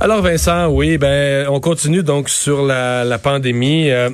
Alors Vincent, oui, ben on continue donc sur la, la pandémie. Euh,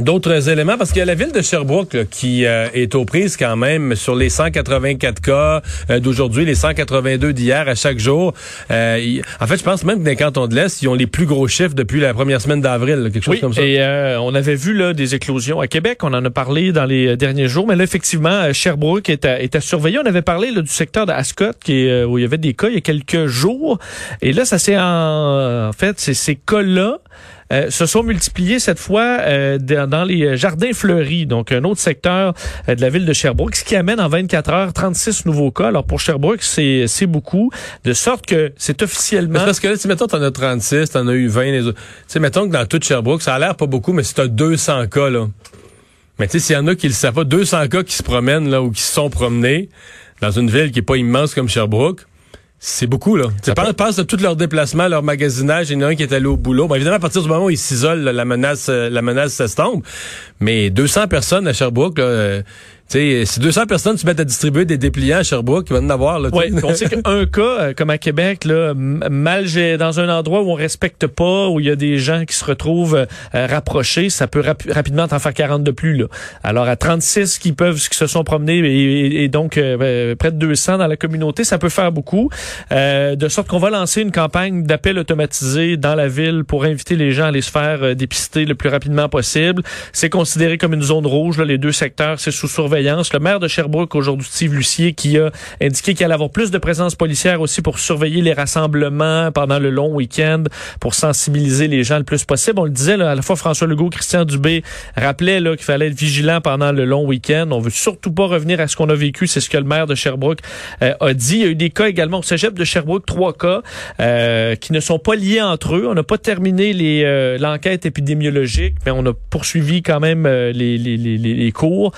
D'autres éléments, parce qu'il y a la ville de Sherbrooke là, qui euh, est aux prises quand même sur les 184 cas euh, d'aujourd'hui, les 182 d'hier à chaque jour. Euh, en fait, je pense même que dans les cantons de l'Est, ils ont les plus gros chiffres depuis la première semaine d'avril, quelque chose comme ça. Et on avait vu là des éclosions à Québec, on en a parlé dans les derniers jours, mais là effectivement, Sherbrooke est à, est à surveiller. On avait parlé là, du secteur de Ascot qui est, où il y avait des cas il y a quelques jours, et là ça s'est en, en fait c'est ces cas-là euh, se sont multipliés cette fois euh, dans les jardins fleuris, donc un autre secteur euh, de la ville de Sherbrooke, ce qui amène en 24 heures 36 nouveaux cas. Alors pour Sherbrooke, c'est c'est beaucoup, de sorte que c'est officiellement... parce que là, si mettons, t'en as 36, t'en as eu 20, les autres. Tu sais, mettons que dans toute Sherbrooke, ça a l'air pas beaucoup, mais si t'as 200 cas, là... Mais tu sais, s'il y en a qui le savent pas, 200 cas qui se promènent, là, ou qui se sont promenés dans une ville qui est pas immense comme Sherbrooke, c'est beaucoup, là. Tu penses, pense de tous leurs déplacements, leur magasinage. Il y en a un qui est allé au boulot. Bon, évidemment, à partir du moment où ils s'isolent, la menace, euh, la menace s'estompe. Mais 200 personnes à Sherbrooke, là, euh, sais, si 200 personnes se mettent à distribuer des dépliants à Sherbrooke, ils vont en avoir. Là, oui, on sait qu'un cas, euh, comme à Québec, là, mal dans un endroit où on respecte pas, où il y a des gens qui se retrouvent euh, rapprochés, ça peut rapidement en faire 40 de plus. Là. Alors à 36 qui peuvent, qui se sont promenés et, donc euh, ben, près de 200 dans la communauté, ça peut faire beaucoup. de sorte qu'on va lancer une campagne d'appel automatisé dans la ville pour inviter les gens à aller se faire dépister le plus rapidement possible. C'est considéré comme une zone rouge. Là, les deux secteurs, c'est sous surveillance le maire de Sherbrooke aujourd'hui, Steve Lucier, qui a indiqué qu'il allait avoir plus de présence policière aussi pour surveiller les rassemblements pendant le long week-end, pour sensibiliser les gens le plus possible. On le disait là, à la fois François Legault, Christian Dubé rappelait qu'il fallait être vigilant pendant le long week-end. On veut surtout pas revenir à ce qu'on a vécu. C'est ce que le maire de Sherbrooke euh, a dit. Il y a eu des cas également au cégep de Sherbrooke, trois cas euh, qui ne sont pas liés entre eux. On n'a pas terminé euh, l'enquête épidémiologique, mais on a poursuivi quand même les, les, les, les cours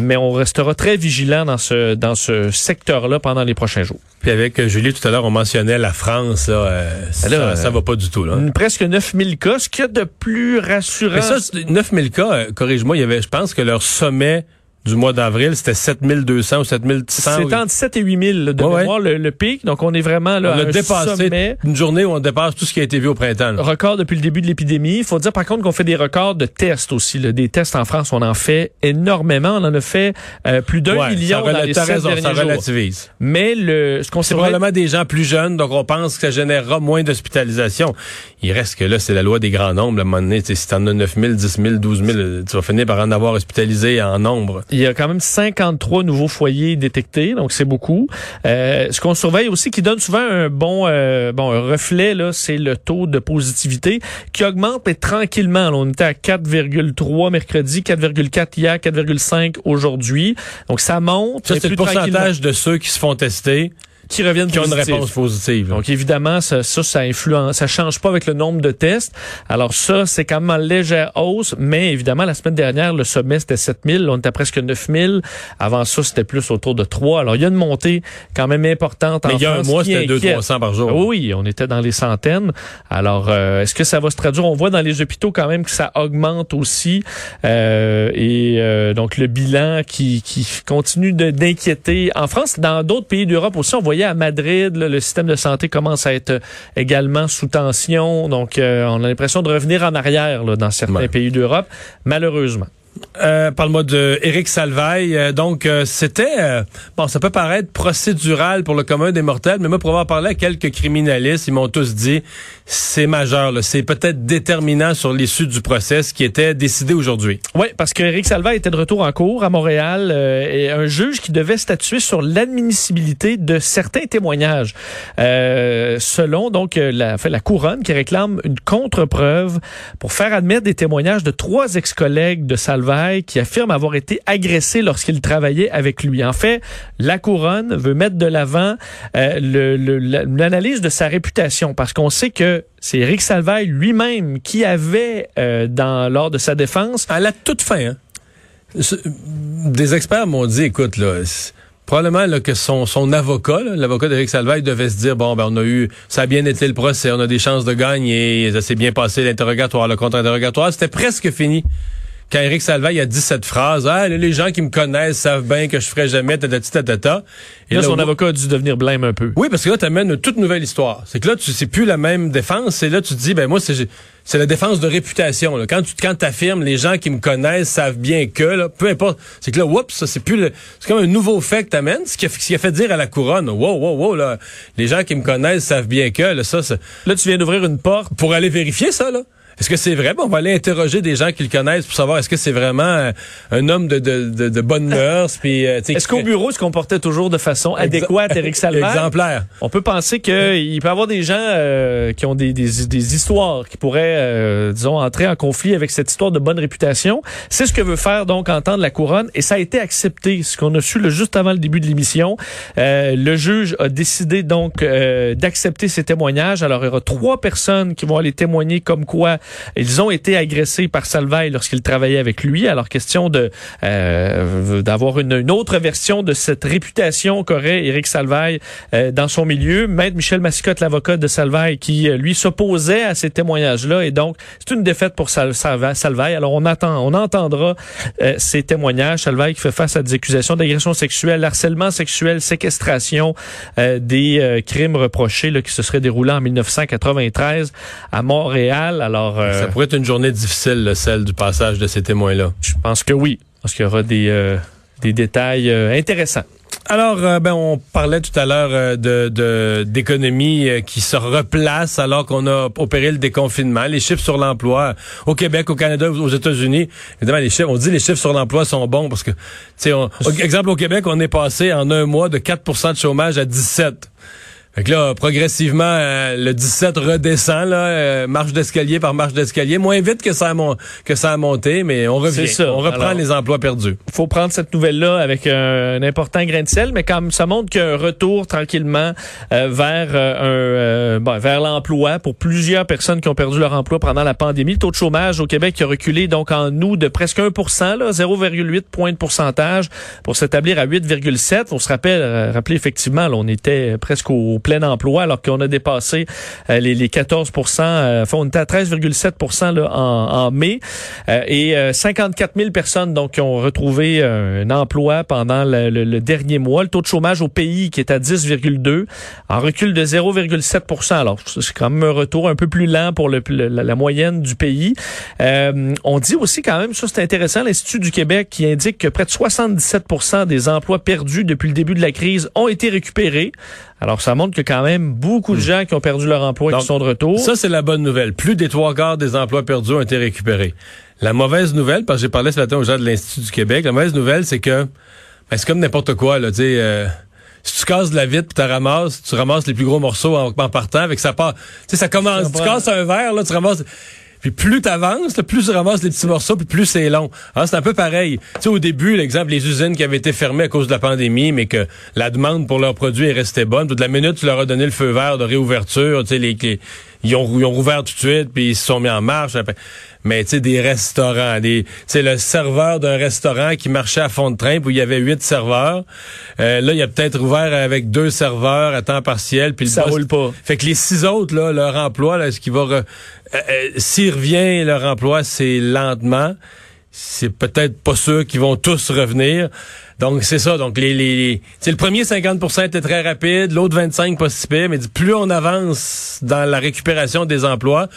mais on restera très vigilant dans ce dans ce secteur-là pendant les prochains jours. Puis avec euh, Julie tout à l'heure, on mentionnait la France, là, euh, ça, ça, va pas du tout là. Presque 9000 cas, ce qu'il y a de plus rassurant. Mais ça 9000 cas, euh, corrige-moi, il y avait je pense que leur sommet du mois d'avril, c'était 7200 ou 7600. C'est entre 7 et 8000 de mémoire, le, pic. Donc, on est vraiment là, on a dépassé une journée où on dépasse tout ce qui a été vu au printemps. Record depuis le début de l'épidémie. Il faut dire, par contre, qu'on fait des records de tests aussi. Des tests en France, on en fait énormément. On en a fait euh, plus d'un million dans les raison, ça relativise. Mais le, ce qu'on C'est probablement des gens plus jeunes, donc on pense que ça générera moins d'hospitalisation. Il reste que là, c'est la loi des grands nombres. À un moment donné, si t'en as 9 000, 10 000, 12 000, tu vas finir par en avoir hospitalisé en nombre. Il y a quand même 53 nouveaux foyers détectés, donc c'est beaucoup. Euh, ce qu'on surveille aussi, qui donne souvent un bon, euh, bon un reflet, là, c'est le taux de positivité qui augmente mais tranquillement. on était à 4,3 mercredi, 4,4 hier, 4,5 aujourd'hui. Donc ça monte. Ça, c'est le pourcentage de ceux qui se font tester qui reviennent qui ont une réponse positive. Donc évidemment, ça, ça, ça influence, ça change pas avec le nombre de tests. Alors ça, c'est quand même en légère hausse, mais évidemment, la semaine dernière, le sommet, c'était 7000, on était à presque 9000. Avant ça, c'était plus autour de 3. Alors il y a une montée quand même importante mais il y a un mois, c'était 200-300 par jour. Oui, on était dans les centaines. Alors, euh, est-ce que ça va se traduire? On voit dans les hôpitaux quand même que ça augmente aussi. Euh, et euh, donc le bilan qui, qui continue d'inquiéter. En France, dans d'autres pays d'Europe aussi, on voyait à Madrid, le système de santé commence à être également sous tension. Donc, euh, on a l'impression de revenir en arrière dans certains pays d'Europe, malheureusement. Euh, Parle-moi de Éric Salvaille. Euh, donc, euh, c'était... Euh, bon, ça peut paraître procédural pour le commun des mortels, mais moi, pour avoir parlé à quelques criminalistes, ils m'ont tous dit c'est majeur. C'est peut-être déterminant sur l'issue du procès qui était décidé aujourd'hui. Oui, parce qu'Éric Salvaille était de retour en cours à Montréal et un juge qui devait statuer sur l'admissibilité de certains témoignages. selon, donc, la, la couronne qui réclame une contre-preuve pour faire admettre des témoignages de trois ex-collègues de Salvaille qui affirme avoir été agressé lorsqu'il travaillait avec lui. En fait, la couronne veut mettre de l'avant euh, l'analyse de sa réputation parce qu'on sait que c'est Eric Salvaille lui-même qui avait, euh, dans, lors de sa défense... À la toute fin, hein. des experts m'ont dit, écoute, là probablement que son, son avocat, l'avocat d'Éric Salvaille, devait se dire bon ben on a eu ça a bien été le procès, on a des chances de gagner, ça s'est bien passé l'interrogatoire, le contre-interrogatoire, c'était presque fini quand Éric Salvaille a dit cette phrase, ah, les gens qui me connaissent savent bien que je ferai jamais tatati tatata. Et là, son avocat a dû devenir blême un peu. Oui, parce que là, tu amènes une toute nouvelle histoire. C'est que là, tu c'est plus la même défense. Et là, tu te dis, ben moi, c'est c'est la défense de réputation. Là. Quand tu quand affirmes les gens qui me connaissent savent bien que, là, peu importe, c'est que là, oups, ça c'est plus le, c'est comme un nouveau fait que t'amènes, ce qui, a, ce qui a fait dire à la couronne, wow, wow, wow, là, les gens qui me connaissent savent bien que, là, ça, là, tu viens d'ouvrir une porte pour aller vérifier ça, là. Est-ce que c'est vrai? on va aller interroger des gens qui le connaissent pour savoir est-ce que c'est vraiment euh, un homme de, de, de, de bonnes mœurs. Puis, euh, est-ce qu'au bureau, il se comportait toujours de façon adéquate, Éric Salvaire? Exemplaire. On peut penser qu'il peut y avoir des gens euh, qui ont des, des, des, histoires qui pourraient, disons, entrer en conflit avec cette histoire de bonne réputation. C'est ce que veut faire donc entendre la couronne et ça a été accepté. Ce qu'on a su le, juste avant le début de l'émission. le juge a décidé donc d'accepter ces témoignages. Alors, il y aura trois personnes qui vont aller témoigner comme quoi ils ont été agressés par Salvaille lorsqu'il travaillait avec lui. Alors, question de euh, d'avoir une, autre version de cette réputation qu'aurait Éric Salvaille euh, dans son milieu. Maître Michel Massicotte, l'avocat de Salvaille, qui euh, lui s'opposait à ces témoignages-là. Et donc, c'est une défaite pour Sal Salvaille. Alors, on attend, on entendra ces témoignages. Salvaille qui fait face à des accusations d'agression sexuelle, harcèlement sexuel, séquestration, des crimes reprochés là, qui se seraient déroulés en 1993 à Montréal. Alors, ça pourrait être une journée difficile, celle du passage de ces témoins-là. Je pense que oui, parce qu'il y aura des, euh, des détails euh, intéressants. Alors, euh, ben, on parlait tout à l'heure de d'économie qui se replace alors qu'on a opéré le déconfinement. Les chiffres sur l'emploi au Québec, au Canada, aux États-Unis, évidemment, les chiffres, on dit les chiffres sur l'emploi sont bons parce que, tu sais, exemple au Québec, on est passé en un mois de 4% de chômage à 17. Fait que là, progressivement, euh, le 17 redescend, là, euh, marche d'escalier par marche d'escalier, moins vite que ça a, que ça a monté, mais on revient. Ça. On reprend les emplois perdus. Il faut prendre cette nouvelle-là avec un, important grain de sel, mais comme ça montre qu'un retour tranquillement euh, vers un bon, vers l'emploi pour plusieurs personnes qui ont perdu leur emploi pendant la pandémie. Le taux de chômage au Québec a reculé donc en août de presque 1% 0,8 points de pourcentage pour s'établir à 8,7. On se rappelle, rappeler effectivement, là, on était presque au plein emploi, alors qu'on a dépassé euh, les, les, 14 euh, enfin, on était à 13,7 là, en, en, mai. Euh, et 54 000 personnes donc qui ont retrouvé un emploi pendant le, dernier mois. Le taux de chômage au pays qui est à 10,2, en recul de 0,7% Alors, c'est quand même un retour un peu plus lent pour le, la, moyenne du pays. on dit aussi quand même, ça c'est intéressant, l'Institut du Québec qui indique que près de 77% des emplois perdus depuis le début de la crise ont été récupérés. Alors, ça montre que quand même beaucoup de hmm. gens qui ont perdu leur emploi et qui sont de retour. Ça, c'est la bonne nouvelle. Plus des trois quarts des emplois perdus ont été récupérés. La mauvaise nouvelle, parce que j'ai parlé ce matin aux gens de l'Institut du Québec, la mauvaise nouvelle, c'est que ben, c'est comme n'importe quoi, là, tu sais... Euh, si tu casses de la vitre puis tu ramasses, tu ramasses les plus gros morceaux en, partant, avec ça part. Tu sais, ça commence. Tu casses un verre, là, tu ramasses. Puis plus tu avances, plus tu ramasses les petits morceaux, puis plus c'est long. Alors, c'est un peu pareil. Tu sais, au début, l'exemple, les usines qui avaient été fermées à cause de la pandémie, mais que la demande pour leurs produits est restée bonne. Toute la minute, tu leur as donné le feu vert de réouverture. Tu sais, les, ils, ont, ils ont rouvert tout de suite, puis ils se sont mis en marche. Mais tu sais, des restaurants, des, tu sais, le serveur d'un restaurant qui marchait à fond de train, où il y avait huit serveurs. Euh, là, il a peut-être ouvert avec deux serveurs à temps partiel, puis ça roule pas. Fait que les six autres, là, leur emploi, là, ce qui va euh, euh, s'il revient, leur emploi, c'est lentement. C'est peut-être pas ceux qui vont tous revenir. Donc, c'est ça. Donc, les, les, le premier 50% était très rapide, l'autre 25 pas si mais plus on avance dans la récupération des emplois,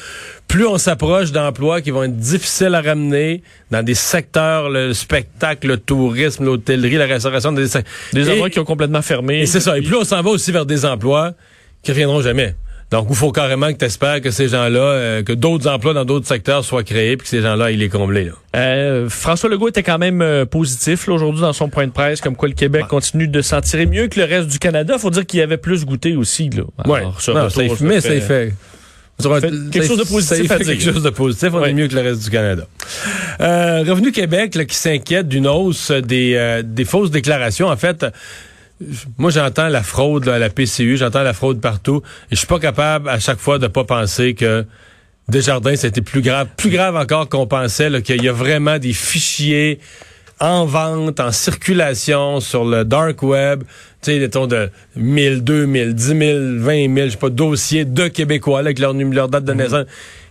plus on s'approche d'emplois qui vont être difficiles à ramener dans des secteurs, le spectacle, le tourisme, l'hôtellerie, la restauration, des, des emplois qui ont complètement fermé. Et c'est ça. Et plus on s'en va aussi vers des emplois qui reviendront jamais. Donc, il faut carrément que tu espères que ces gens-là, euh, que d'autres emplois dans d'autres secteurs soient créés, puis que ces gens-là, ils les comblés. Euh, François Legault était quand même euh, positif aujourd'hui dans son point de presse, comme quoi le Québec continue de s'en tirer mieux que le reste du Canada. faut dire qu'il avait plus goûté aussi. Là. Mais ça fait... quelque chose de positif à dire. quelque chose de positif, on est mieux que le reste du Canada. Revenu Québec là, qui s'inquiète d'une hausse des, des fausses déclarations. En fait, moi, j'entends la fraude à la PCU, j'entends la fraude partout, je suis pas capable à chaque fois de pas penser que Desjardins, c'était plus grave, plus grave encore qu'on pensait, qu'il y a vraiment des fichiers en vente, en circulation sur le dark web tu sais, mettons de 1000, 2000, 10 000, 20 000, je sais pas, dossiers de Québécois avec leur, leur date de naissance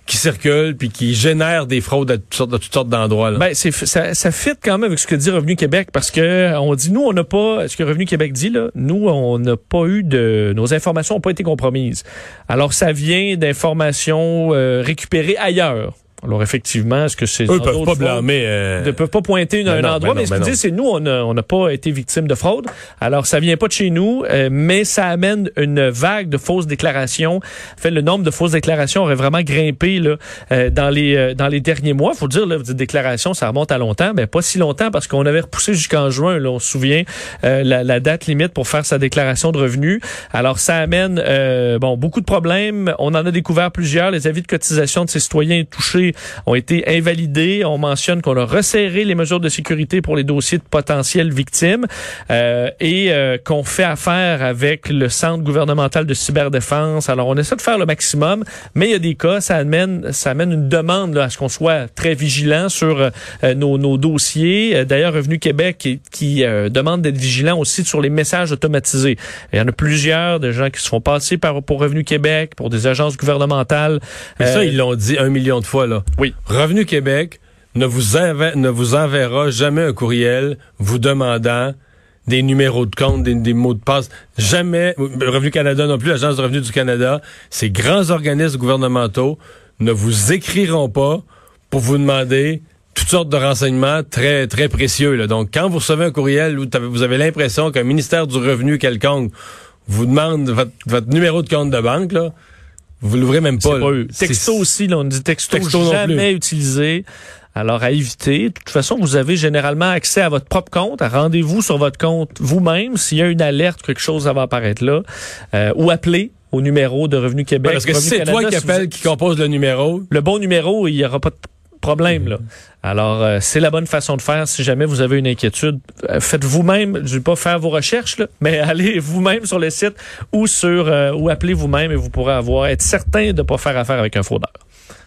qui circulent puis qui génèrent des fraudes à toutes sortes, de toutes sortes d'endroits. Ben, c'est, ça, ça fit quand même avec ce que dit Revenu Québec parce que on dit nous on n'a pas ce que Revenu Québec dit là, nous on n'a pas eu de nos informations n'ont pas été compromises. Alors ça vient d'informations euh, récupérées ailleurs. Alors effectivement, est-ce que c'est eux peuvent pas blâmer, euh... ne peuvent pas pointer un endroit, mais, ce qu'ils disent, c'est nous, on n'a on pas été victime de fraude. Alors ça vient pas de chez nous, euh, mais ça amène une vague de fausses déclarations. En fait, le nombre de fausses déclarations aurait vraiment grimpé là euh, dans les euh, dans les derniers mois. Faut dire là, vous dites déclaration, ça remonte à longtemps, mais pas si longtemps parce qu'on avait repoussé jusqu'en juin. Là, on se souvient la, la, date limite pour faire sa déclaration de revenus. Alors ça amène bon beaucoup de problèmes. On en a découvert plusieurs. Les avis de cotisation de ces citoyens touchés ont été invalidés. On mentionne qu'on a resserré les mesures de sécurité pour les dossiers de potentielles victimes euh, et euh, qu'on fait affaire avec le Centre gouvernemental de cyberdéfense. Alors, on essaie de faire le maximum, mais il y a des cas, ça amène, ça amène une demande là, à ce qu'on soit très vigilant sur euh, nos, nos, dossiers. D'ailleurs, Revenu Québec qui, qui demande d'être vigilant aussi sur les messages automatisés. Il y en a plusieurs de gens qui se font passer par, pour Revenu Québec, pour des agences gouvernementales. Et ça, ils l'ont dit un million de fois, là. Oui. Revenu Québec ne vous, enverra jamais un courriel vous demandant des numéros de compte, des, mots de passe. Jamais, Revenu Canada non plus, l'Agence de revenus du Canada, ces grands organismes gouvernementaux ne vous écriront pas pour vous demander toutes sortes de renseignements très très précieux. Là. Donc, quand vous recevez un courriel où vous avez l'impression qu'un ministère du revenu quelconque vous demande votre, numéro de compte de banque, vous l'ouvrez même pas. pas Texto aussi, là, on dit texto, jamais utilisé. Alors, à éviter. De toute façon, vous avez généralement accès à votre propre compte, rendez-vous sur votre compte vous-même. S'il y a une alerte, quelque chose, ça va apparaître là. Euh, ou appeler au numéro de Revenu Québec. parce que c'est toi qui appelle, qui compose le numéro. Le bon numéro, il n'y aura pas de problème. Là. Alors, euh, c'est la bonne façon de faire. Si jamais vous avez une inquiétude, euh, faites vous-même. Je ne vais pas faire vos recherches, là, mais allez vous-même sur le site ou sur ou appelez vous-même et vous pourrez avoir être certain de ne pas faire affaire avec un fraudeur.